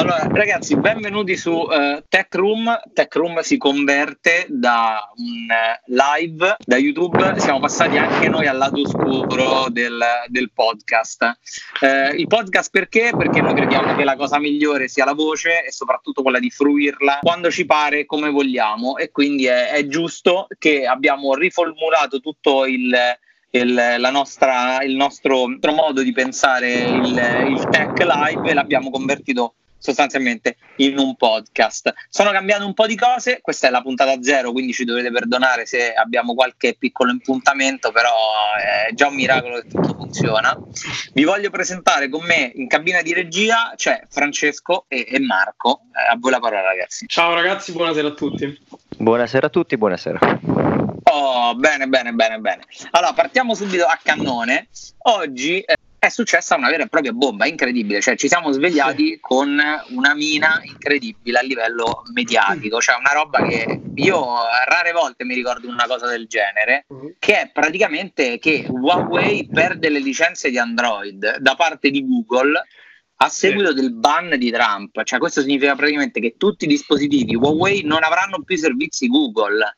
Allora, ragazzi, benvenuti su uh, Tech Room. Tech Room si converte da un uh, live da YouTube, siamo passati anche noi al lato oscuro del, del podcast. Uh, il podcast perché? Perché noi crediamo che la cosa migliore sia la voce e soprattutto quella di fruirla quando ci pare, come vogliamo, e quindi è, è giusto che abbiamo riformulato tutto il il, nostra, il nostro, modo di pensare il, il tech live e l'abbiamo convertito sostanzialmente in un podcast. Sono cambiate un po' di cose, questa è la puntata zero, quindi ci dovete perdonare se abbiamo qualche piccolo impuntamento, però è già un miracolo che tutto funziona. Vi voglio presentare con me in cabina di regia, c'è Francesco e, e Marco. Eh, a voi la parola ragazzi. Ciao ragazzi, buonasera a tutti. Buonasera a tutti, buonasera. Oh, bene, bene, bene, bene. Allora, partiamo subito a cannone. Oggi eh, è successa una vera e propria bomba incredibile, cioè ci siamo svegliati sì. con una mina incredibile a livello mediatico, cioè una roba che io rare volte mi ricordo una cosa del genere, mm. che è praticamente che Huawei perde le licenze di Android da parte di Google a seguito sì. del ban di Trump, cioè questo significa praticamente che tutti i dispositivi Huawei non avranno più servizi Google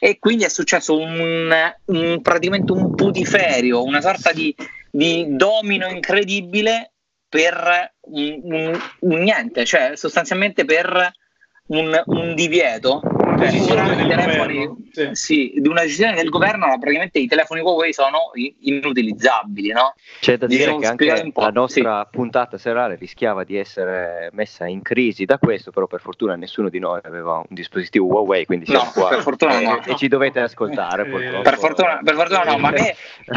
e quindi è successo un, un praticamente un putiferio, una sorta di di domino incredibile per un, un, niente, cioè sostanzialmente per un divieto decisione del telefoni, sì. sì. di una decisione del governo, praticamente i telefoni Huawei sono inutilizzabili. No? C'è da dire che anche la nostra sì. puntata serale rischiava di essere messa in crisi da questo, però per fortuna nessuno di noi aveva un dispositivo Huawei, quindi siamo no, qua per fortuna e, no. e ci dovete ascoltare. Eh, per, fortuna, per, fortuna, no, ma a me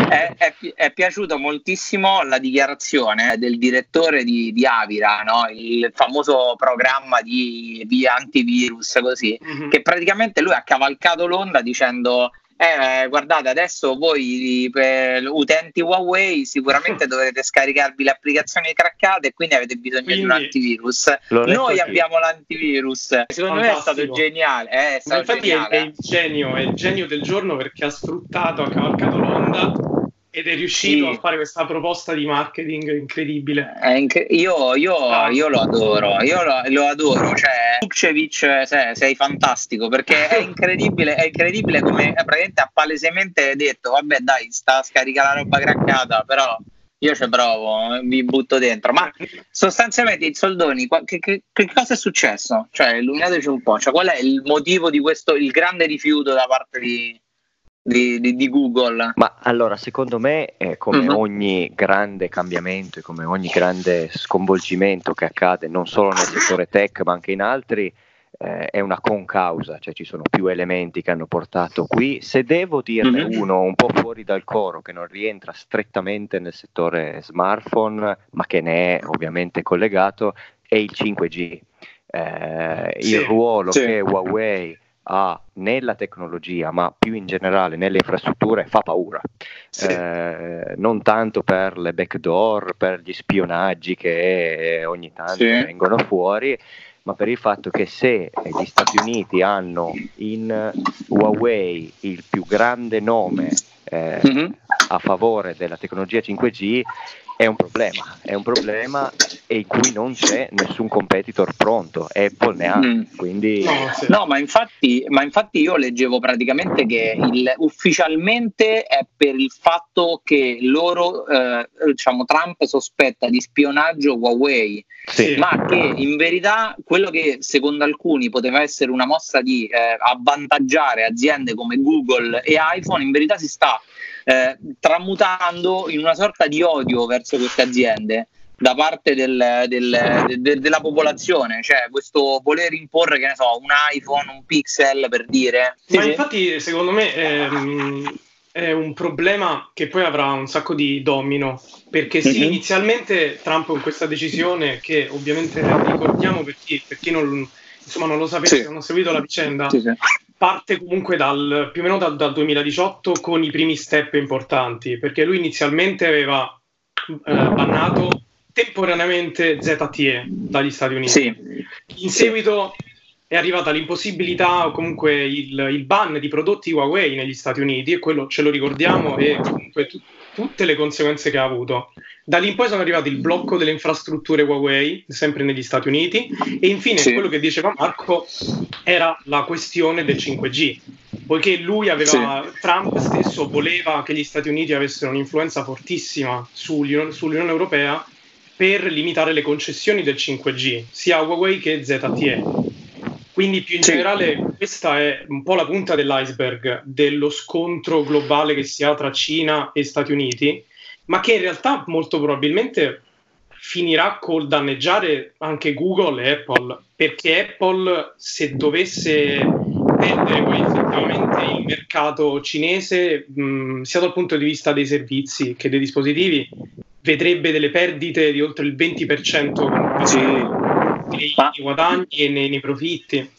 è, è, è piaciuta moltissimo la dichiarazione del direttore di, di Avira, no? il famoso programma di, di antivirus, così, mm-hmm. che praticamente lui ha cavalcato l'onda dicendo eh, guardate, adesso voi per utenti Huawei sicuramente dovrete scaricarvi le applicazioni craccate e quindi avete bisogno quindi, di un antivirus. Noi abbiamo l'antivirus. Secondo Fantastico. me è stato geniale. Eh, è stato infatti geniale. È, è, il genio, è il genio del giorno perché ha sfruttato, ha cavalcato l'onda ed è riuscito sì. a fare questa proposta di marketing incredibile. Inc- io, io, ah. io, lo adoro, io lo, lo adoro. Cioè, Vukcevic, sei, sei, fantastico perché è incredibile, è incredibile come praticamente ha palesemente detto: Vabbè, dai, sta a scaricare la roba craccata, però io ci provo, vi butto dentro. Ma sostanzialmente i soldoni, che, che, che, cosa è successo? Cioè, illuminateci un po', cioè, qual è il motivo di questo, il grande rifiuto da parte di di, di, di, Google. Ma allora, secondo me, eh, come uh-huh. ogni grande cambiamento e come ogni grande sconvolgimento che accade non solo nel settore tech ma anche in altri, eh, è una concausa, cioè ci sono più elementi che hanno portato qui. Se devo dirne uh-huh. uno un po' fuori dal coro, che non rientra strettamente nel settore smartphone, ma che ne è ovviamente collegato, è il 5G. Eh, sì, il ruolo sì. che Huawei ha nella tecnologia, ma più in generale nelle infrastrutture, fa paura. Sì. Eh, non tanto per le backdoor, per gli spionaggi che ogni tanto sì. vengono fuori, ma per il fatto che se gli Stati Uniti hanno in Huawei il più grande nome eh, mm-hmm. a favore della tecnologia 5G, è un problema, è un problema e in cui non c'è nessun competitor pronto, Apple ne ha, mm. quindi... No, sì. no ma, infatti, ma, infatti, io leggevo praticamente che il, ufficialmente è per il fatto che loro, eh, diciamo, Trump sospetta di spionaggio Huawei, sì. ma che in verità quello che secondo alcuni poteva essere una mossa di eh, avvantaggiare aziende come Google e iPhone, in verità si sta eh, tramutando in una sorta di odio verso queste aziende da parte del, del, de, della popolazione, cioè questo voler imporre, che ne so, un iPhone, un pixel per dire. Ma sì, infatti, secondo me ehm, è un problema che poi avrà un sacco di domino, perché sì, mm-hmm. inizialmente Trump con questa decisione, che ovviamente ricordiamo per chi, per chi non, insomma, non lo sapesse, sì. non ha seguito la vicenda, sì, parte comunque dal, più o meno dal, dal, 2018 con i primi step importanti, perché lui inizialmente aveva eh, bannato temporaneamente ZTE dagli Stati Uniti. Sì. In seguito è arrivata l'impossibilità o comunque il, il, ban di prodotti Huawei negli Stati Uniti e quello ce lo ricordiamo e comunque t- tutte le conseguenze che ha avuto. Da lì in poi sono arrivati il blocco delle infrastrutture Huawei, sempre negli Stati Uniti, e infine sì. quello che diceva Marco era la questione del 5G, poiché lui aveva, sì. Trump stesso voleva che gli Stati Uniti avessero un'influenza fortissima sull'Unione, sull'Unione Europea per limitare le concessioni del 5G, sia Huawei che ZTE. Quindi più in sì. generale questa è un po' la punta dell'iceberg dello scontro globale che si ha tra Cina e Stati Uniti ma che in realtà molto probabilmente finirà col danneggiare anche Google e Apple, perché Apple se dovesse perdere poi effettivamente il mercato cinese, mh, sia dal punto di vista dei servizi che dei dispositivi, vedrebbe delle perdite di oltre il 20% sì. nei, nei guadagni e nei, nei profitti.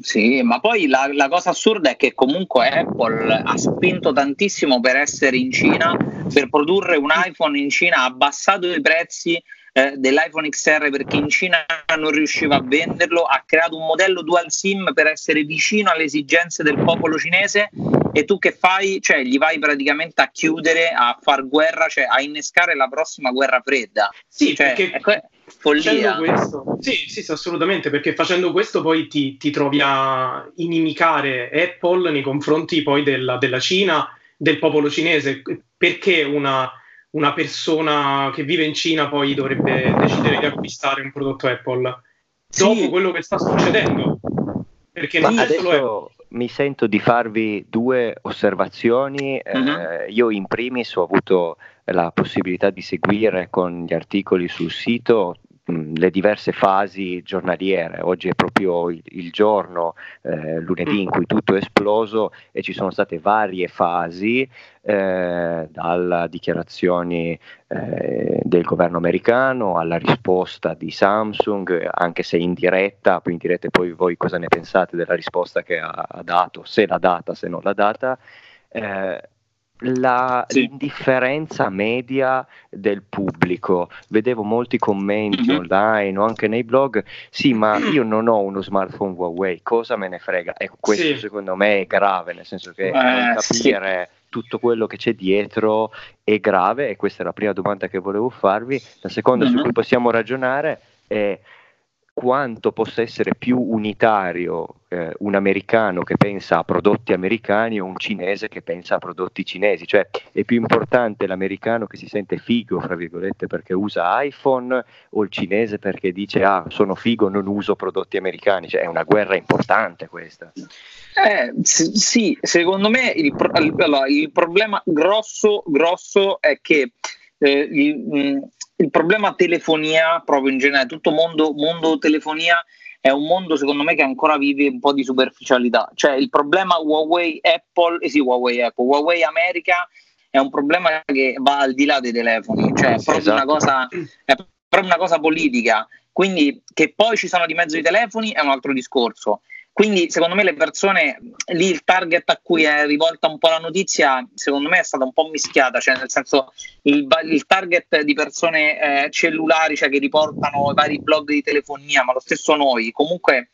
Sì, ma poi la, la, cosa assurda è che comunque Apple ha spinto tantissimo per essere in Cina, per produrre un iPhone in Cina, ha abbassato i prezzi eh, dell'iPhone XR perché in Cina non riusciva a venderlo, ha creato un modello dual SIM per essere vicino alle esigenze del popolo cinese e tu che fai? Cioè gli vai praticamente a chiudere, a far guerra, cioè a innescare la prossima guerra fredda. Sì, cioè, perché... Follia. Questo, sì, sì, assolutamente, perché facendo questo poi ti, ti, trovi a inimicare Apple nei confronti poi della, della Cina, del popolo cinese, perché una, una, persona che vive in Cina poi dovrebbe decidere di acquistare un prodotto Apple dopo sì. quello che sta succedendo. Perché Ma adesso mi sento di farvi due osservazioni. Uh-huh. Eh, io in primis ho avuto la possibilità di seguire con gli articoli sul sito le diverse fasi giornaliere. Oggi è proprio il, il giorno, eh, lunedì, in cui tutto è esploso e ci sono state varie fasi, eh, dalle dichiarazioni eh, del governo americano alla risposta di Samsung, anche se in diretta, poi in diretta poi voi cosa ne pensate della risposta che ha, ha dato, se l'ha data, se non l'ha data. Eh, la, sì. l'indifferenza media del pubblico. Vedevo molti commenti mm-hmm. online o anche nei blog. Sì, ma io non ho uno smartphone Huawei, cosa me ne frega? Ecco, questo sì. secondo me è grave, nel senso che eh, non capire sì. tutto quello che c'è dietro è grave e questa è la prima domanda che volevo farvi. La seconda mm-hmm. su cui possiamo ragionare è quanto possa essere più unitario eh, un americano che pensa a prodotti americani o un cinese che pensa a prodotti cinesi, cioè è più importante l'americano che si sente figo, fra virgolette, perché usa iPhone o il cinese perché dice ah sono figo, non uso prodotti americani, cioè è una guerra importante questa. Eh, sì, secondo me il, allora, il problema grosso, grosso è che eh, il, il problema telefonia, proprio in generale, tutto mondo, mondo telefonia è un mondo secondo me che ancora vive un po' di superficialità. Cioè il problema Huawei Apple, eh sì, Huawei Apple, Huawei America è un problema che va al di là dei telefoni, cioè è proprio, esatto. una, cosa, è proprio una cosa politica. Quindi che poi ci sono di mezzo i telefoni è un altro discorso. Quindi secondo me le persone, lì il target a cui è rivolta un po' la notizia, secondo me è stata un po' mischiata, cioè nel senso il, il target di persone eh, cellulari, cioè che riportano i vari blog di telefonia, ma lo stesso noi, comunque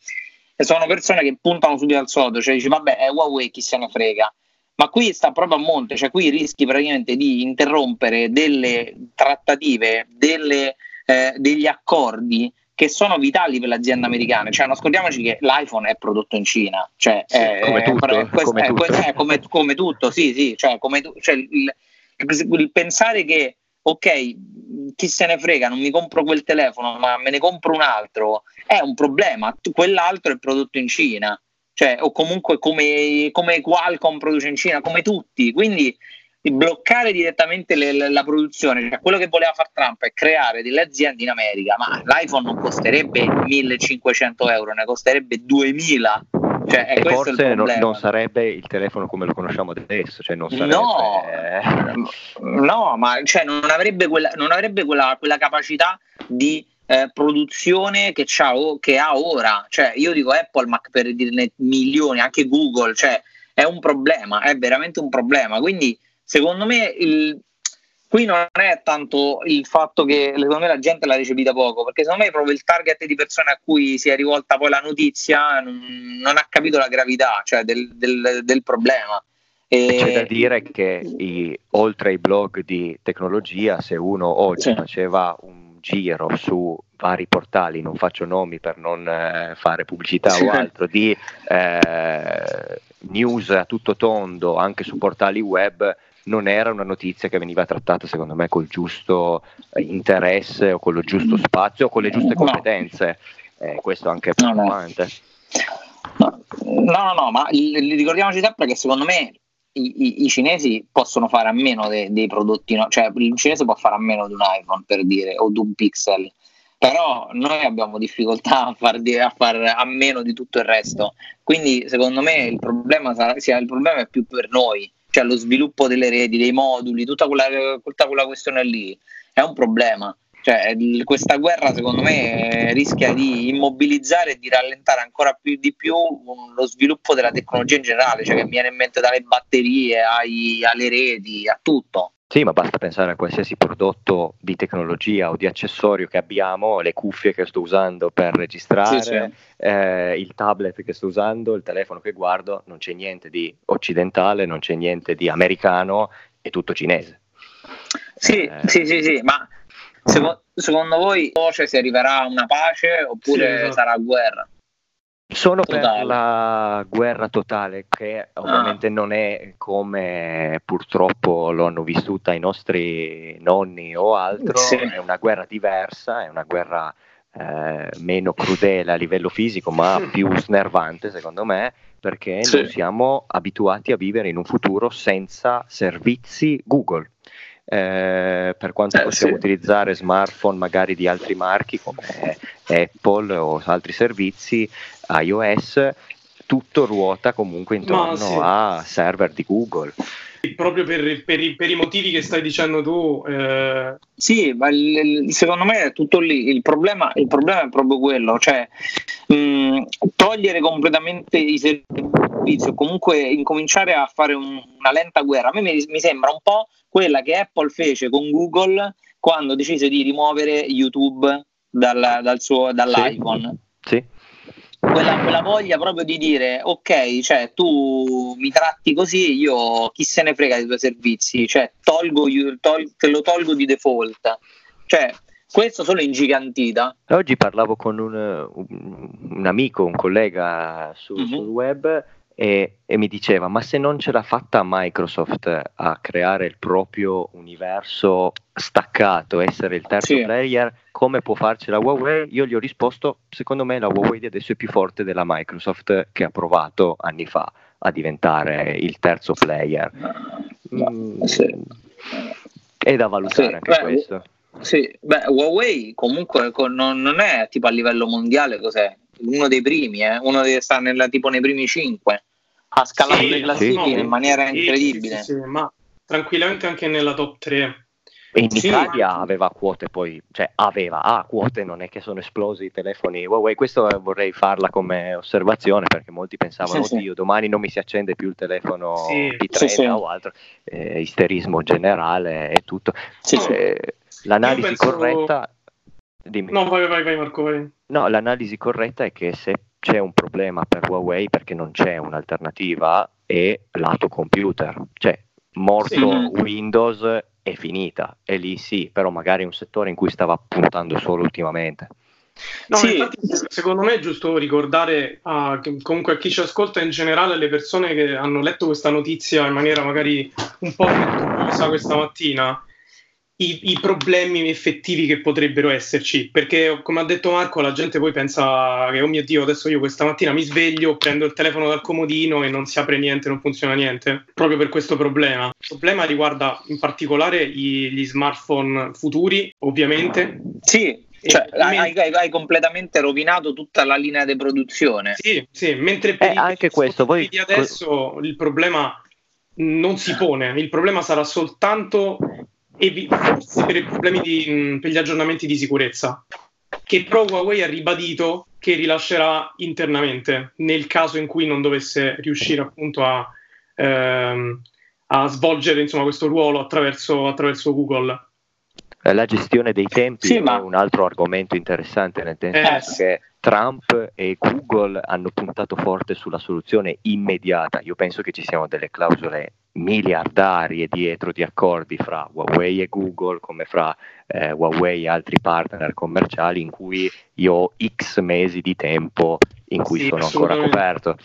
sono persone che puntano subito al sodo, cioè dici vabbè è Huawei chi se ne frega. Ma qui sta proprio a monte, cioè qui rischi praticamente di interrompere delle trattative, delle, eh, degli accordi che sono vitali per le aziende americane. Cioè, non scordiamoci che l'iPhone è prodotto in Cina. Cioè, sì, è, come, tutto, è, come, è, tutto. È, come, come, tutto, sì, sì. Cioè, come, cioè il, il, pensare che, ok, chi se ne frega, non mi compro quel telefono, ma me ne compro un altro, è un problema. Quell'altro è prodotto in Cina. Cioè, o comunque come, come Qualcomm produce in Cina, come tutti. Quindi di bloccare direttamente le, la, la produzione, cioè quello che voleva fare Trump è creare delle aziende in America, ma l'iPhone non costerebbe 1500 euro, ne costerebbe 2000. Cioè, e forse non, non, sarebbe il telefono come lo conosciamo adesso, cioè non sarebbe... no, no, ma cioè non avrebbe, quella, non avrebbe quella, quella capacità di eh, produzione che, che, ha ora. Cioè, io dico Apple, ma per dirne milioni, anche Google, cioè, è un problema, è veramente un problema. Quindi secondo me il, qui non è tanto il fatto che secondo me la gente l'ha ricevuta poco, perché secondo me proprio il target di persone a cui si è rivolta poi la notizia non, non ha capito la gravità cioè del, del, del, problema. E... C'è da dire che i, oltre ai blog di tecnologia, se uno oggi sì. faceva un giro su vari portali, non faccio nomi per non eh, fare pubblicità sì. o altro, di eh, news a tutto tondo anche su portali web, non era una notizia che veniva trattata secondo me col giusto eh, interesse o con lo giusto spazio o con le giuste competenze. No. Eh, questo anche è preoccupante. No, no, no, no ma ricordiamoci sempre che secondo me i, i, i, cinesi possono fare a meno de, dei prodotti, no? cioè il cinese può fare a meno di un iPhone per dire o di un Pixel, però noi abbiamo difficoltà a far, a far, a meno di tutto il resto. Quindi secondo me il problema, sarà, sia, il problema è più per noi, cioè lo sviluppo delle reti, dei moduli, tutta quella, tutta quella questione lì è un problema. Cioè, questa guerra secondo me rischia di immobilizzare e di rallentare ancora più di più lo sviluppo della tecnologia in generale, cioè che viene in mente dalle batterie ai, alle reti, a tutto. Sì, ma basta pensare a qualsiasi prodotto di tecnologia o di accessorio che abbiamo, le cuffie che sto usando per registrare, sì, sì. Eh, il tablet che sto usando, il telefono che guardo, non c'è niente di occidentale, non c'è niente di americano, è tutto cinese. Sì, eh, sì, sì, sì, ma Secondo, secondo voi cioè, si arriverà a una pace oppure sì, esatto. sarà guerra? Sono totale. per la guerra totale, che ovviamente ah. non è come purtroppo lo hanno vissuta i nostri nonni o altro, sì. è una guerra diversa, è una guerra eh, meno crudele a livello fisico, ma più snervante secondo me, perché sì. non siamo abituati a vivere in un futuro senza servizi Google eh, per quanto eh, possiamo sì. utilizzare smartphone magari di altri marchi come Apple o altri servizi, iOS, tutto ruota comunque intorno sì. a server di Google proprio per, per, i, per, i, motivi che stai dicendo tu. Eh... Sì, ma il, secondo me è tutto lì. Il problema, il problema è proprio quello, cioè mh, togliere completamente i servizi o comunque incominciare a fare un, una lenta guerra. A me mi, mi, sembra un po' quella che Apple fece con Google quando decise di rimuovere YouTube dal, dal suo, dall'iPhone. Sì. sì quella, quella, voglia proprio di dire ok, cioè tu mi tratti così, io chi se ne frega dei tuoi servizi, cioè tolgo, tol, te lo tolgo di default. Cioè, questo solo ingigantita. Oggi parlavo con un, un, un amico, un collega su, mm-hmm. sul web e, e, mi diceva ma se non ce l'ha fatta Microsoft a creare il proprio universo staccato, essere il terzo sì. player, come può farcela Huawei? Io gli ho risposto, secondo me la Huawei di adesso è più forte della Microsoft che ha provato anni fa a diventare il terzo player. Mm, sì. È da valutare sì, anche beh, questo. Sì, beh, Huawei comunque non, non è tipo a livello mondiale cos'è? Uno dei primi, eh? uno dei, sta nella, tipo nei primi cinque, ha scalato sì, le classifiche sì, in maniera sì, incredibile. ma tranquillamente anche nella top 3. in Italia aveva quote poi, cioè aveva, ha ah, quote, non è che sono esplosi i telefoni Huawei, questo vorrei farla come osservazione perché molti pensavano, oddio, domani non mi si accende più il telefono di P3 o altro, eh, isterismo generale e tutto. Eh, l'analisi penso... corretta Dimmi. No, vai, vai, vai Marco, vai. No, l'analisi corretta è che se c'è un problema per Huawei perché non c'è un'alternativa è lato computer, cioè morto sì. Windows è finita, e lì sì, però magari è un settore in cui stava puntando solo ultimamente. No, sì. infatti, secondo me è giusto ricordare a, comunque a chi ci ascolta in generale, le persone che hanno letto questa notizia in maniera magari un po' frettolosa questa mattina, i, i, problemi effettivi che potrebbero esserci. Perché, come ha detto Marco, la gente poi pensa che, oh mio Dio, adesso io questa mattina mi sveglio, prendo il telefono dal comodino e non si apre niente, non funziona niente. Proprio per questo problema. Il problema riguarda in particolare gli, gli smartphone futuri, ovviamente. Sì, cioè, hai, hai, hai, completamente rovinato tutta la linea di produzione. Sì, sì mentre per eh, anche questo poi di adesso il problema non si pone, il problema sarà soltanto e forse per i problemi di, per gli aggiornamenti di sicurezza, che però Huawei ha ribadito che rilascerà internamente nel caso in cui non dovesse riuscire appunto a, ehm, a svolgere insomma, questo ruolo attraverso, attraverso Google. La gestione dei tempi sì, ma... è un altro argomento interessante, nel senso eh. che Trump e Google hanno puntato forte sulla soluzione immediata. Io penso che ci siano delle clausole miliardarie dietro di accordi fra Huawei e Google, come fra eh, Huawei e altri partner commerciali, in cui io ho X mesi di tempo in cui sì, sono ancora coperto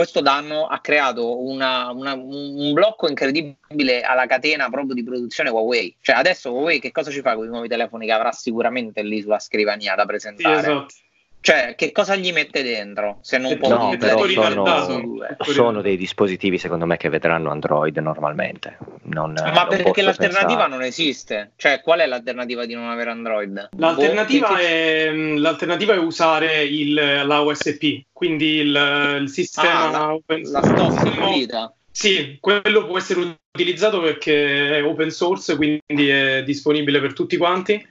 questo danno ha creato una, una, un blocco incredibile alla catena proprio di produzione Huawei. Cioè adesso Huawei che cosa ci fa con i nuovi telefoni che avrà sicuramente lì sulla scrivania da presentare? Sì, esatto. Cioè, che cosa gli mette dentro? Se non può no, però sono, sono, dei dispositivi, secondo me, che vedranno Android normalmente. Non, Ma non perché l'alternativa pensare. non esiste? Cioè, qual è l'alternativa di non avere Android? L'alternativa, boh, è, l'alternativa è, usare il, la OSP, quindi il, il sistema ah, la, open la stock Sì, quello può essere utilizzato perché è open source, quindi è disponibile per tutti quanti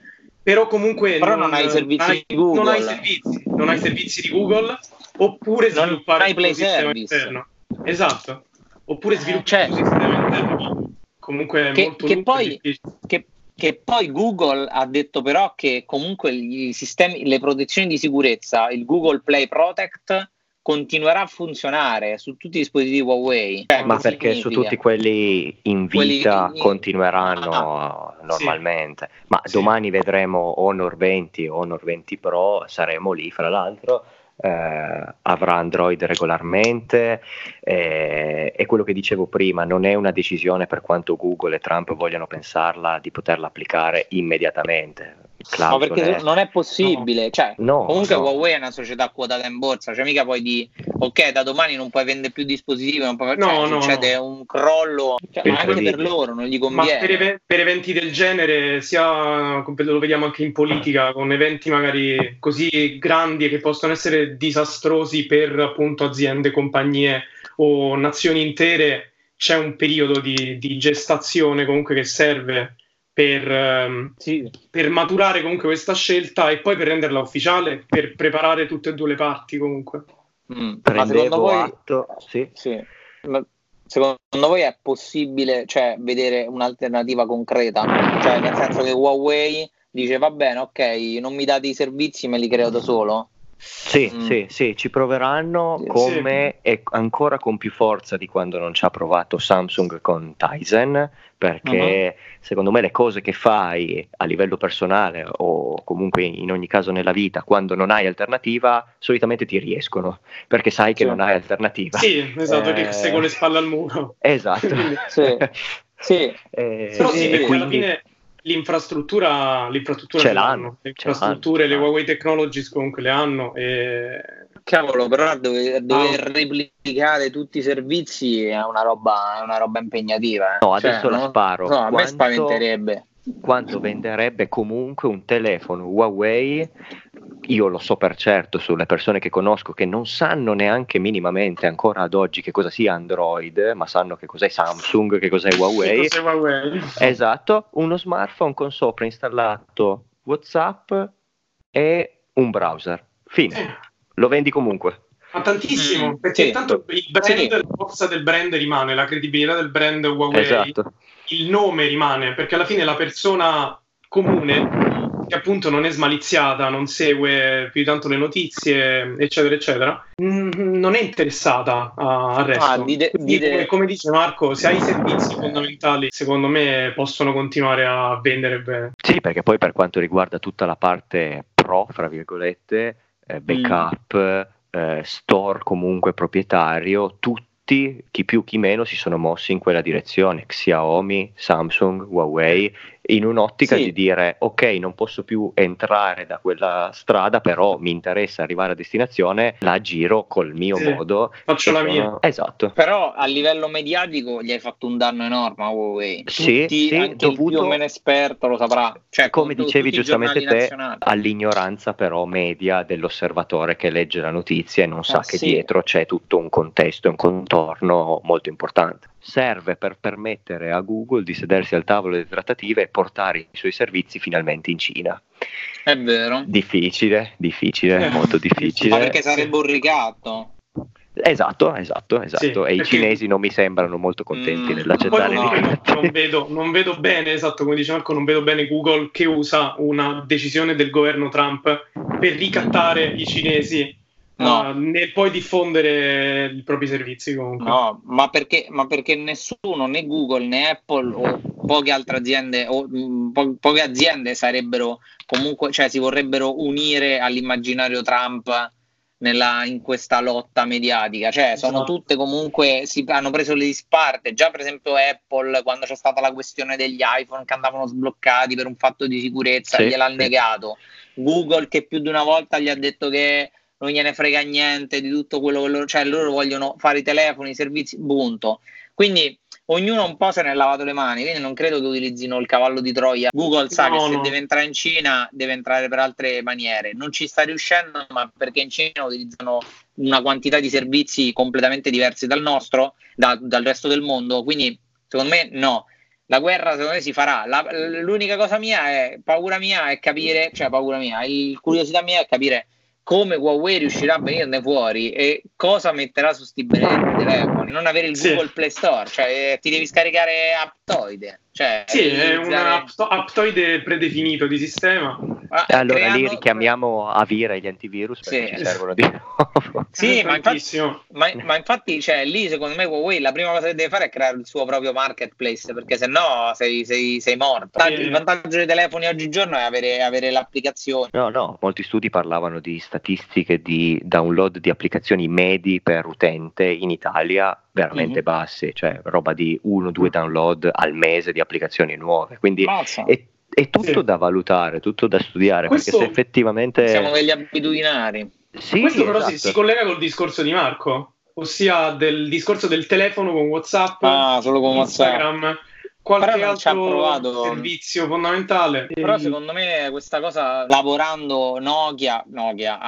però comunque però non, non, hai i servizi di Google. Non hai servizi, non hai servizi di Google, oppure non sviluppare hai play service. Interno. Esatto. Oppure eh, sviluppare cioè, un sistema interno. Comunque che, molto che poi, che, che poi Google ha detto però che comunque i sistemi, le protezioni di sicurezza, il Google Play Protect continuerà a funzionare su tutti i dispositivi Huawei. Cioè, Ma perché significa? su tutti quelli in vita quelli... continueranno ah, normalmente. Sì. Ma sì. domani vedremo Honor 20 o Honor 20 Pro, saremo lì fra l'altro. Eh, avrà Android regolarmente eh, e quello che dicevo prima non è una decisione per quanto Google e Trump vogliano pensarla di poterla applicare immediatamente ma perché non è possibile, no. Cioè, no, comunque no. Huawei è una società quotata in borsa, cioè mica poi di ok da domani non puoi vendere più dispositivi, non puoi, cioè, succede un crollo, cioè, ma anche per loro non gli conviene. Ma per, ev- per, eventi del genere, sia lo vediamo anche in politica, con eventi magari così grandi e che possono essere disastrosi per appunto aziende, compagnie o nazioni intere, c'è un periodo di, di gestazione comunque che serve per, ehm, sì. per, maturare comunque questa scelta e poi per renderla ufficiale, per preparare tutte e due le parti comunque. Mm, ma secondo voi, atto, sì. Sì. Ma secondo voi è possibile cioè, vedere un'alternativa concreta? Cioè, nel senso che Huawei dice va bene, ok, non mi date i servizi, me li creo da solo? Sì, mm. sì, sì, ci proveranno come sì. e ancora con più forza di quando non ci ha provato Samsung con Tizen, perché uh-huh. secondo me le cose che fai a livello personale o comunque in ogni caso nella vita, quando non hai alternativa, solitamente ti riescono, perché sai che sì. non hai alternativa. Sì, esatto, eh... sei con le spalle al muro. Esatto. sì. sì. Eh, Però sì, perché quindi... alla fine l'infrastruttura, l'infrastruttura ce l'hanno, le infrastrutture, le Huawei Technologies comunque le hanno. E... Cavolo, però dover, dover ah. replicare tutti i servizi è una roba, è una roba impegnativa. Eh. No, adesso cioè, la sparo. No, a me spaventerebbe quanto venderebbe comunque un telefono Huawei, io lo so per certo sulle persone che conosco che non sanno neanche minimamente ancora ad oggi che cosa sia Android, ma sanno che cos'è Samsung, che cos'è Huawei. Cos'è Huawei. Esatto, uno smartphone con sopra installato WhatsApp e un browser. Fine. Sì. Lo vendi comunque. Ma tantissimo, mm, perché sì. tanto il brand, sì. la forza del brand rimane, la credibilità del brand Huawei. Esatto il nome rimane, perché alla fine la persona comune che appunto non è smaliziata, non segue più tanto le notizie, eccetera, eccetera, non è interessata al resto. Ah, dite, dite... Come, come, dice Marco, se hai i servizi fondamentali, secondo me possono continuare a vendere bene. Sì, perché poi per quanto riguarda tutta la parte pro, fra virgolette, eh, backup, mm. eh, store comunque proprietario, tutto tutti, chi più chi meno, si sono mossi in quella direzione, Xiaomi, Samsung, Huawei, in un'ottica sì. di dire ok, non posso più entrare da quella strada, però mi interessa arrivare a destinazione, la giro col mio sì. modo. Faccio la sono... mia. Esatto. Però a livello mediatico gli hai fatto un danno enorme a Huawei. Sì, Tutti, sì, dovuto... più o meno esperto lo saprà. Cioè, come dicevi giustamente te, nazionali. all'ignoranza però media dell'osservatore che legge la notizia e non sa ah, che sì. dietro c'è tutto un contesto, un contorno molto importante serve per permettere a Google di sedersi al tavolo delle trattative e portare i suoi servizi finalmente in Cina. È vero. Difficile, difficile, eh. molto difficile. Ma perché sarebbe un ricatto? Esatto, esatto, esatto. Sì, e i cinesi non mi sembrano molto contenti mm, nell'accettare no, non, vedo, non vedo bene, esatto, come dice Marco, non vedo bene Google che usa una decisione del governo Trump per ricattare i cinesi no. uh, nel poi diffondere i propri servizi comunque. No, ma perché, ma perché nessuno, né Google né Apple o poche altre aziende o mh, po- poche aziende sarebbero comunque, cioè si vorrebbero unire all'immaginario Trump nella, in questa lotta mediatica, cioè sono esatto. tutte comunque, si hanno preso le disparte, già per esempio Apple quando c'è stata la questione degli iPhone che andavano sbloccati per un fatto di sicurezza, sì, gliel'ha sì. negato, Google che più di una volta gli ha detto che non gliene frega niente di tutto quello che loro, cioè loro vogliono fare i telefoni, i servizi, punto. Quindi ognuno un po' se ne è lavato le mani, quindi non credo che utilizzino il cavallo di Troia. Google sa no, che se no. deve entrare in Cina deve entrare per altre maniere. Non ci sta riuscendo, ma perché in Cina utilizzano una quantità di servizi completamente diversi dal nostro, da, dal resto del mondo. Quindi secondo me no. La guerra secondo me si farà. La, l'unica cosa mia è paura mia è capire, cioè paura mia, il, curiosità mia è capire come Huawei riuscirà a venirne fuori e cosa metterà su sti benedetti telefoni. Non avere il sì. Google Play Store, cioè ti devi scaricare Aptoide. Cioè, sì, è un apto- aptoide predefinito di sistema. Ah, allora creando... lì richiamiamo Avira gli antivirus perché sì. ci servono di nuovo. Sì, ma infatti, ma, ma infatti cioè, lì secondo me Huawei la prima cosa che deve fare è creare il suo proprio marketplace perché se no sei, sei, sei morto. Sì. Il vantaggio dei telefoni oggigiorno è avere, avere, l'applicazione. No, no, molti studi parlavano di statistiche di download di applicazioni medi per utente in Italia veramente mm-hmm. bassi, cioè roba di 1-2 download al mese di applicazioni nuove. Quindi è, è, tutto sì. da valutare, tutto da studiare, Questo perché se effettivamente... Siamo degli abitudinari. Sì, Questo però esatto. si, si collega col discorso di Marco, ossia del discorso del telefono con WhatsApp, ah, solo con Instagram. WhatsApp qualche altro provato... servizio fondamentale. Però secondo me questa cosa, lavorando Nokia, Nokia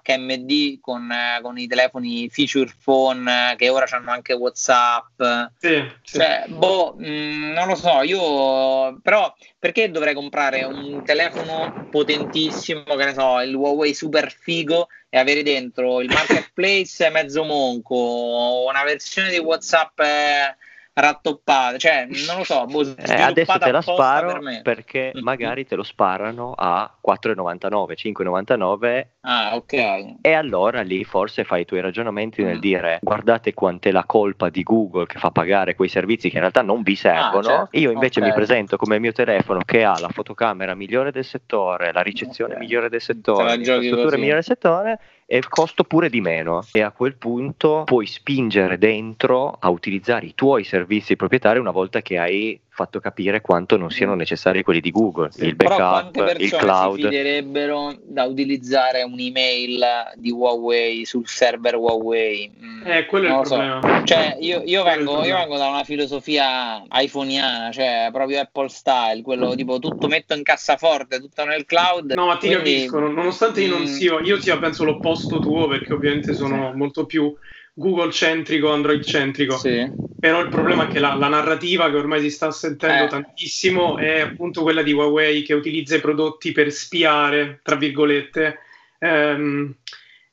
HMD con, eh, con i telefoni feature phone eh, che ora hanno anche WhatsApp, sì, sì. Cioè, boh, mh, mm, non lo so, io però perché dovrei comprare un telefono potentissimo, che ne so, il Huawei super figo e avere dentro il marketplace mezzo monco, una versione di WhatsApp... Eh, rattoppata, cioè non lo so, boh, eh, adesso te la sparo per perché mm. magari te lo sparano a 4,99, 5,99 ah, ok. E allora lì forse fai i tuoi ragionamenti nel mm. dire guardate quant'è la colpa di Google che fa pagare quei servizi che in realtà non vi ah, servono. Ah, certo. Io invece okay. mi presento come il mio telefono che ha la fotocamera migliore del settore, la ricezione okay. migliore del settore, l'infrastruttura migliore del settore e costo pure di meno. E a quel punto puoi spingere dentro a utilizzare i tuoi servizi proprietari una volta che hai fatto capire quanto non siano necessari quelli di Google, sì, il backup, il cloud. si fiderebbero da utilizzare un'email di Huawei sul server Huawei? Mm, eh, quello è il so. problema. Cioè, io, io, vengo, io, vengo, da una filosofia iPhoneana, cioè proprio Apple style, quello tipo tutto metto in cassaforte, tutto nel cloud. No, ma ti quindi... capisco, nonostante io non mm. sia, io sia penso l'opposto tuo perché ovviamente sono sì. molto più Google centrico, Android centrico. Sì. Però il problema è che la, la, narrativa che ormai si sta sentendo eh. tantissimo è appunto quella di Huawei che utilizza i prodotti per spiare, tra virgolette, ehm,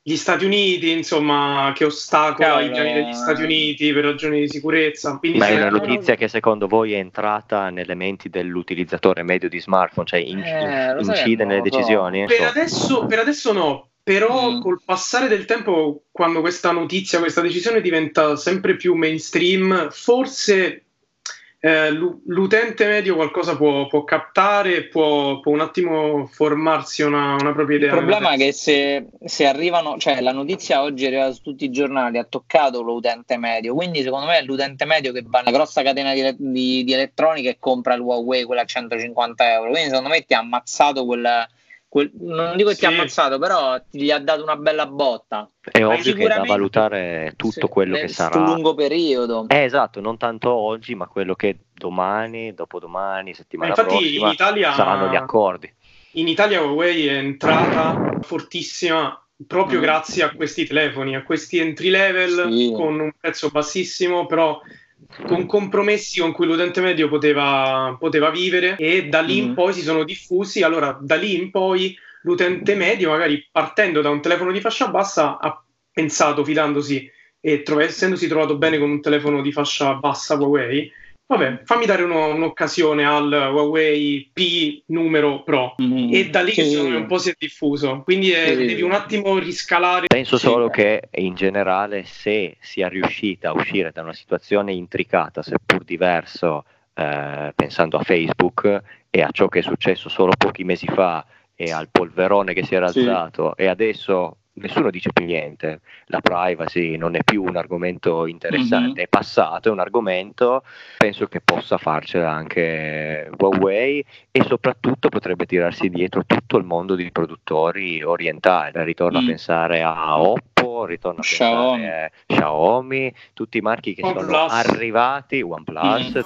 gli Stati Uniti, insomma, che ostacola Cavolo. i piani degli Stati Uniti per ragioni di sicurezza. Quindi Ma è una notizia che secondo voi è entrata nelle menti dell'utilizzatore medio di smartphone, cioè in, eh, incide nelle decisioni? Per adesso, per adesso no, però mm. col passare del tempo, quando questa notizia, questa decisione diventa sempre più mainstream, forse eh, l'utente medio qualcosa può, può captare, può, può, un attimo formarsi una, una propria idea. Il problema è che se, se, arrivano, cioè la notizia oggi è arrivata su tutti i giornali, ha toccato l'utente medio, quindi secondo me è l'utente medio che va nella grossa catena di, di, di elettronica e compra il Huawei, quella a 150 euro, quindi secondo me ti ha ammazzato quel quel, non dico che sì. ti ha ammazzato, però ti gli ha dato una bella botta. È Ma ovvio che è da valutare tutto sì, quello che sarà. lungo periodo. Eh, esatto, non tanto oggi, ma quello che domani, dopodomani, settimana Infatti, prossima in Italia, saranno gli accordi. In Italia Huawei è entrata fortissima proprio mm. grazie a questi telefoni, a questi entry level sì. con un prezzo bassissimo, però con compromessi con cui l'utente medio poteva, poteva vivere e da lì mm. in poi si sono diffusi. Allora, da lì in poi l'utente medio, magari partendo da un telefono di fascia bassa, ha pensato, fidandosi e trov- essendosi trovato bene con un telefono di fascia bassa Huawei, vabbè, fammi dare uno, un'occasione al Huawei P numero Pro mm, e da lì sì. secondo me un po' si è diffuso, quindi è, sì. devi un attimo riscalare. Penso solo che in generale se sia riuscita a uscire da una situazione intricata, seppur diverso, eh, pensando a Facebook e a ciò che è successo solo pochi mesi fa e al polverone che si era alzato e adesso nessuno dice più niente, la privacy non è più un argomento interessante, mm-hmm. è passato, è un argomento, penso che possa farcela anche Huawei e soprattutto potrebbe tirarsi dietro tutto il mondo di produttori orientali, ritorno mm. a pensare a Oppo, ritorno a Xiaomi. pensare a Xiaomi, tutti i marchi che OnePlus. sono arrivati, OnePlus. Mm.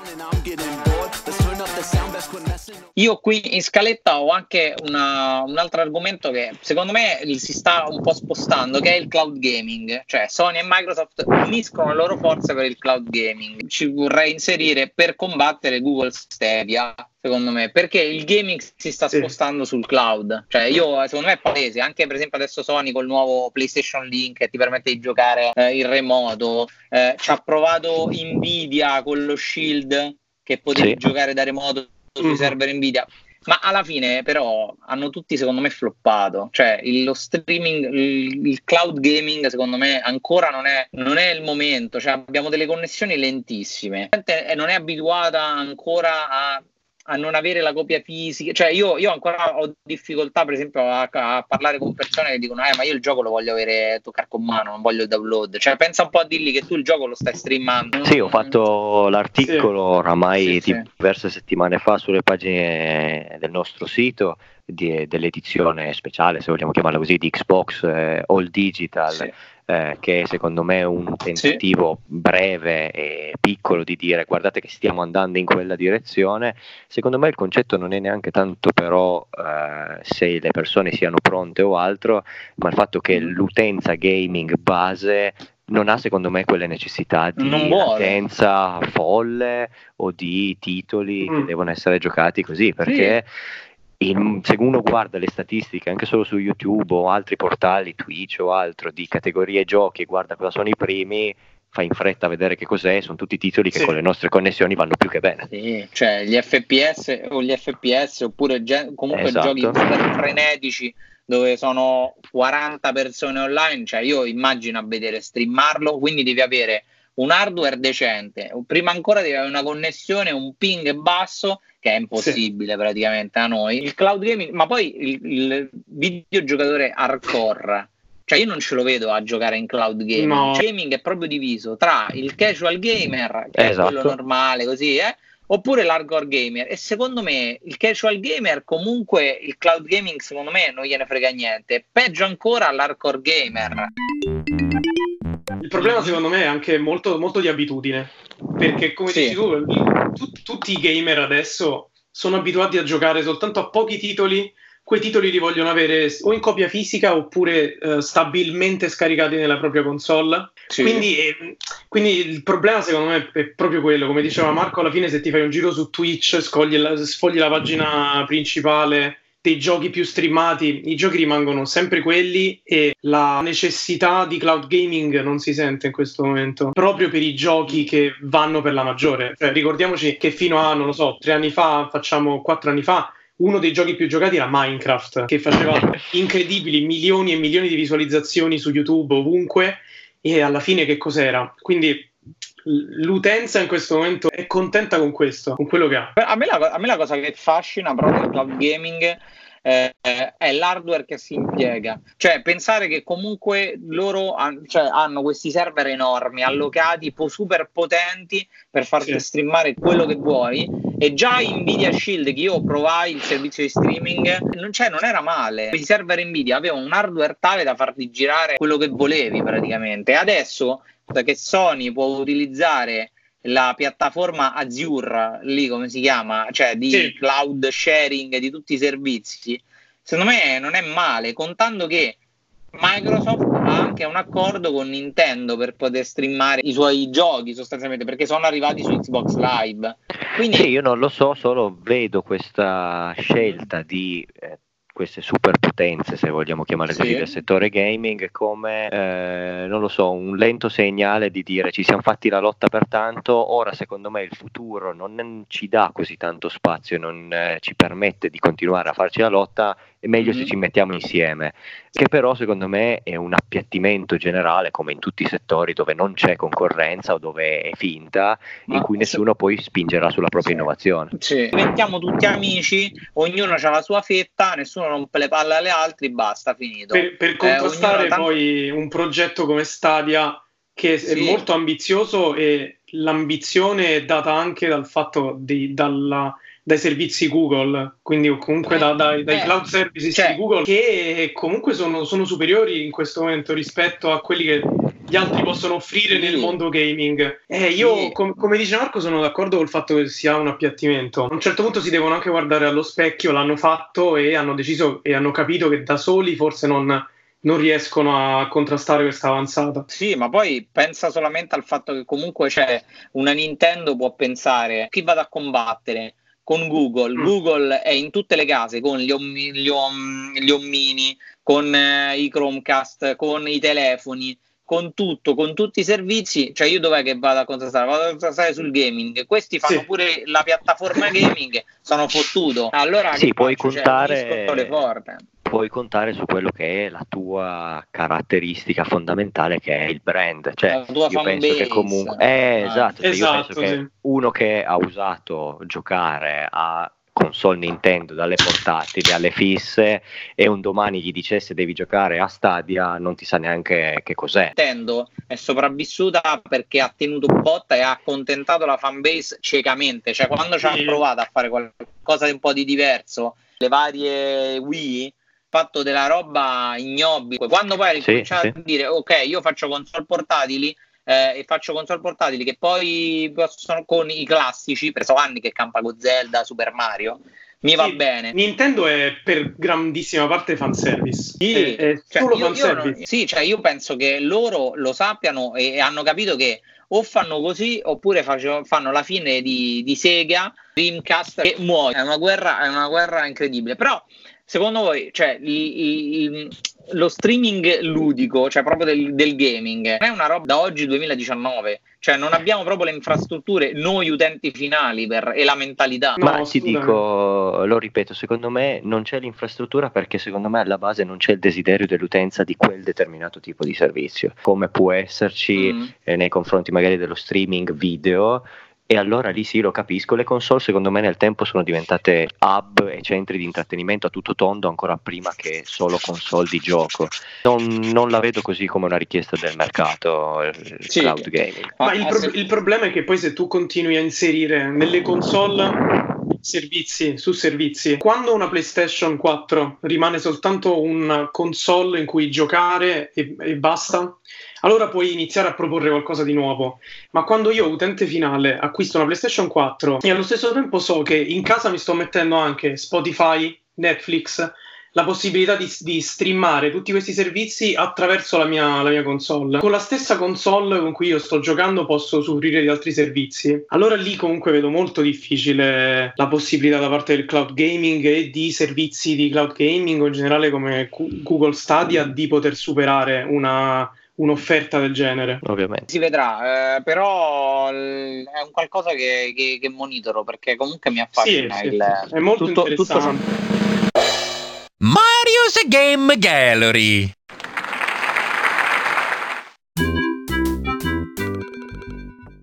Io qui in scaletta ho anche una, un altro argomento che secondo me si sta un po' spostando, che è il cloud gaming. Cioè Sony e Microsoft uniscono le loro forze per il cloud gaming. Ci vorrei inserire per combattere Google Stadia, secondo me, perché il gaming si sta spostando sì. sul cloud. Cioè, io secondo me è palese, anche per esempio adesso Sony col nuovo PlayStation Link che ti permette di giocare eh, in remoto, eh, ci ha provato Nvidia con lo Shield che potevi sì. giocare da remoto sui mm-hmm. server Nvidia. Ma alla fine, però, hanno tutti, secondo me, floppato. Cioè, il, lo streaming, il, il, cloud gaming, secondo me, ancora non è, non è il momento. Cioè, abbiamo delle connessioni lentissime. La gente non è abituata ancora a a non avere la copia fisica. Cioè, io, io ancora ho difficoltà, per esempio, a, a, parlare con persone che dicono: Eh, ma io il gioco lo voglio avere toccare con mano, non voglio il download. Cioè, pensa un po' a dirgli che tu il gioco lo stai streamando. Sì, ho fatto l'articolo sì. oramai sì, sì. diverse settimane fa sulle pagine del nostro sito di, dell'edizione speciale, se vogliamo chiamarla così, di Xbox eh, All Digital. Sì eh, che secondo me è un tentativo sì. breve e piccolo di dire guardate che stiamo andando in quella direzione, secondo me il concetto non è neanche tanto però eh, se le persone siano pronte o altro, ma il fatto che l'utenza gaming base non ha secondo me quelle necessità di latenza folle o di titoli mm. che devono essere giocati così perché sì in, se uno guarda le statistiche anche solo su YouTube o altri portali, Twitch o altro, di categorie giochi e guarda cosa sono i primi, fa in fretta a vedere che cos'è, sono tutti titoli che sì. con le nostre connessioni vanno più che bene. Sì, cioè gli FPS o gli FPS oppure gen- comunque esatto. giochi frenetici dove sono 40 persone online, cioè io immagino a vedere streamarlo, quindi devi avere un hardware decente, prima ancora devi avere una connessione, un ping basso che è impossibile sì. praticamente a noi. Il cloud gaming, ma poi il, il videogiocatore hardcore cioè io non ce lo vedo a giocare in cloud gaming. No. Il gaming è proprio diviso tra il casual gamer, che esatto. è quello normale, così, eh, oppure l'hardcore gamer. E secondo me il casual gamer, comunque il cloud gaming, secondo me non gliene frega niente. Peggio ancora l'hardcore gamer. Il problema, secondo me, è anche molto, molto di abitudine. Perché, come sì. dici tu, tu, tutti i gamer adesso sono abituati a giocare soltanto a pochi titoli. Quei titoli li vogliono avere o in copia fisica oppure uh, stabilmente scaricati nella propria console. Sì. Quindi, eh, quindi, il problema secondo me è proprio quello, come diceva Marco, alla fine se ti fai un giro su Twitch, la, sfogli la pagina principale dei giochi più streamati, i giochi rimangono sempre quelli e la necessità di cloud gaming non si sente in questo momento, proprio per i giochi che vanno per la maggiore. Cioè, ricordiamoci che fino a, non lo so, tre anni fa, facciamo quattro anni fa, uno dei giochi più giocati era Minecraft, che faceva incredibili milioni e milioni di visualizzazioni su YouTube ovunque, e alla fine che cos'era? Quindi l'utenza in questo momento è contenta con questo, con quello che ha. A me la, a me la cosa che fascina proprio del cloud gaming eh, è l'hardware che si impiega. Cioè, pensare che comunque loro han, cioè, hanno questi server enormi, allocati, po- super potenti per farti sì. streamare quello che vuoi. E già Nvidia Shield, che io provai il servizio di streaming, non, cioè, non era male. I server Nvidia avevano un hardware tale da farti girare quello che volevi praticamente. Adesso che Sony può utilizzare la piattaforma Azure, lì come si chiama, cioè di sì. cloud sharing di tutti i servizi, secondo me non è male, contando che Microsoft ha anche un accordo con Nintendo per poter streamare i suoi giochi sostanzialmente perché sono arrivati su Xbox Live. Quindi... Sì, io non lo so, solo vedo questa scelta di eh, queste superpotenze, se vogliamo chiamare così, sì. del settore gaming come, eh, non lo so, un lento segnale di dire ci siamo fatti la lotta per tanto, ora secondo me il futuro non ci dà così tanto spazio, non eh, ci permette di continuare a farci la lotta, è meglio mm-hmm. se ci mettiamo insieme, che però secondo me è un appiattimento generale, come in tutti i settori dove non c'è concorrenza o dove è finta, Ma in cui nessuno se... poi spingerà sulla propria sì. innovazione. Sì. Diventiamo tutti amici, ognuno ha la sua fetta, nessuno rompe le palle alle altre, basta, finito. Per, per contrastare eh, poi un progetto come Stadia che sì. è molto ambizioso e l'ambizione è data anche dal fatto di, dalla dai servizi Google, quindi comunque da, dai, dai eh, cloud services cioè, di Google, che comunque sono, sono, superiori in questo momento rispetto a quelli che gli altri possono offrire nel mondo gaming. Eh, io, com- come dice Marco, sono d'accordo col fatto che sia un appiattimento. A un certo punto si devono anche guardare allo specchio, l'hanno fatto e hanno deciso e hanno capito che da soli forse non non riescono a contrastare questa avanzata. Sì, ma poi pensa solamente al fatto che comunque c'è una Nintendo può pensare chi vado a combattere con Google. Mm. Google è in tutte le case con gli, ommi, gli, om, gli ommini, con eh, i Chromecast, con i telefoni, con tutto, con tutti i servizi. Cioè, io dov'è che vado a contrastare? Vado a contrastare sul gaming. Questi fanno sì. pure la piattaforma gaming, sono fottuto. Allora, sì, puoi faccio? Cioè, contare. Cioè, puoi contare su quello che è la tua caratteristica fondamentale che è il brand. Cioè, io penso base. che comunque... Eh, esatto, cioè esatto, io penso sì. che uno che ha usato giocare a console Nintendo dalle portatili alle fisse e un domani gli dicesse devi giocare a Stadia non ti sa neanche che cos'è. Nintendo è sopravvissuta perché ha tenuto botta e ha accontentato la fanbase ciecamente. Cioè quando ci ha provato a fare qualcosa di un po' di diverso le varie Wii fatto della roba ignobile. Quando poi hai cominciato sì, a dire ok, io faccio console portatili eh, e faccio console portatili che poi possono con i classici, preso anni che campa con Zelda, Super Mario. Mi va bene. Nintendo è per grandissima parte fanservice. Sì, è, è cioè, solo io, fanservice. Io, sì, cioè io penso che loro lo sappiano e, e hanno capito che o fanno così oppure faccio, fanno la fine di, di Sega, Dreamcast e muoiono. È una guerra, è una guerra incredibile. Però secondo voi, cioè, il, il, lo streaming ludico, cioè proprio del, del, gaming, è una roba da oggi 2019, cioè non abbiamo proprio le infrastrutture, noi utenti finali per, e la mentalità. Ma no, ti dico, lo ripeto, secondo me non c'è l'infrastruttura perché secondo me alla base non c'è il desiderio dell'utenza di quel determinato tipo di servizio, come può esserci mm. eh, nei confronti magari dello streaming video e allora lì sì lo capisco, le console secondo me nel tempo sono diventate hub e centri di intrattenimento a tutto tondo ancora prima che solo console di gioco. Non, non la vedo così come una richiesta del mercato, il sì. cloud gaming. Ma il, pro- il problema è che poi se tu continui a inserire nelle console servizi su servizi. Quando una PlayStation 4 rimane soltanto una console in cui giocare e, e basta, allora puoi iniziare a proporre qualcosa di nuovo. Ma quando io, utente finale, acquisto una PlayStation 4 e allo stesso tempo so che in casa mi sto mettendo anche Spotify, Netflix, la possibilità di, di streamare tutti questi servizi attraverso la mia, la mia, console. Con la stessa console con cui io sto giocando posso usufruire di altri servizi. Allora lì comunque vedo molto difficile la possibilità da parte del cloud gaming e di servizi di cloud gaming o in generale come Google Stadia di poter superare una un'offerta del genere. Ovviamente. Si vedrà, eh, però è un qualcosa che, che, che, monitoro perché comunque mi affascina. Sì, il... sì. È molto tutto, interessante. Tutto... Mario's Game Gallery.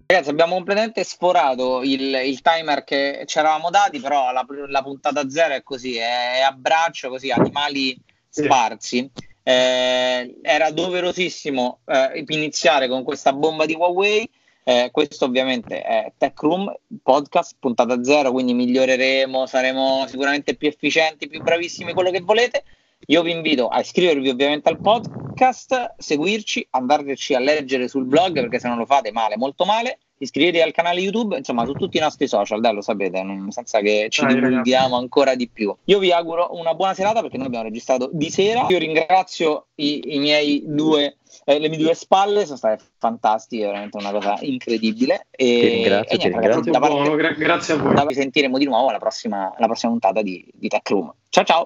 Ragazzi, abbiamo completamente sforato il, il, timer che ci eravamo dati, però la, la puntata zero è così, è, a braccio, così, animali sparsi. Sì eh, era doverosissimo eh, iniziare con questa bomba di Huawei. Eh, questo ovviamente è Tech Room podcast, puntata zero, quindi miglioreremo, saremo sicuramente più efficienti, più bravissimi, quello che volete. Io vi invito a iscrivervi ovviamente al podcast, seguirci, andarci a leggere sul blog perché se non lo fate male, molto male iscrivetevi al canale YouTube, insomma, su tutti i nostri social, dai, lo sapete, senza che ci divulghiamo ancora di più. Io vi auguro una buona serata perché noi abbiamo registrato di sera. Io ringrazio i, i miei due, eh, le mie due spalle, sono state fantastiche, veramente una cosa incredibile. E, ti ringrazio, e niente, ti ringrazio. Parte, buono, gra- grazie a voi. Da sentiremo di nuovo alla prossima, alla prossima puntata di, di Tech Room. Ciao ciao!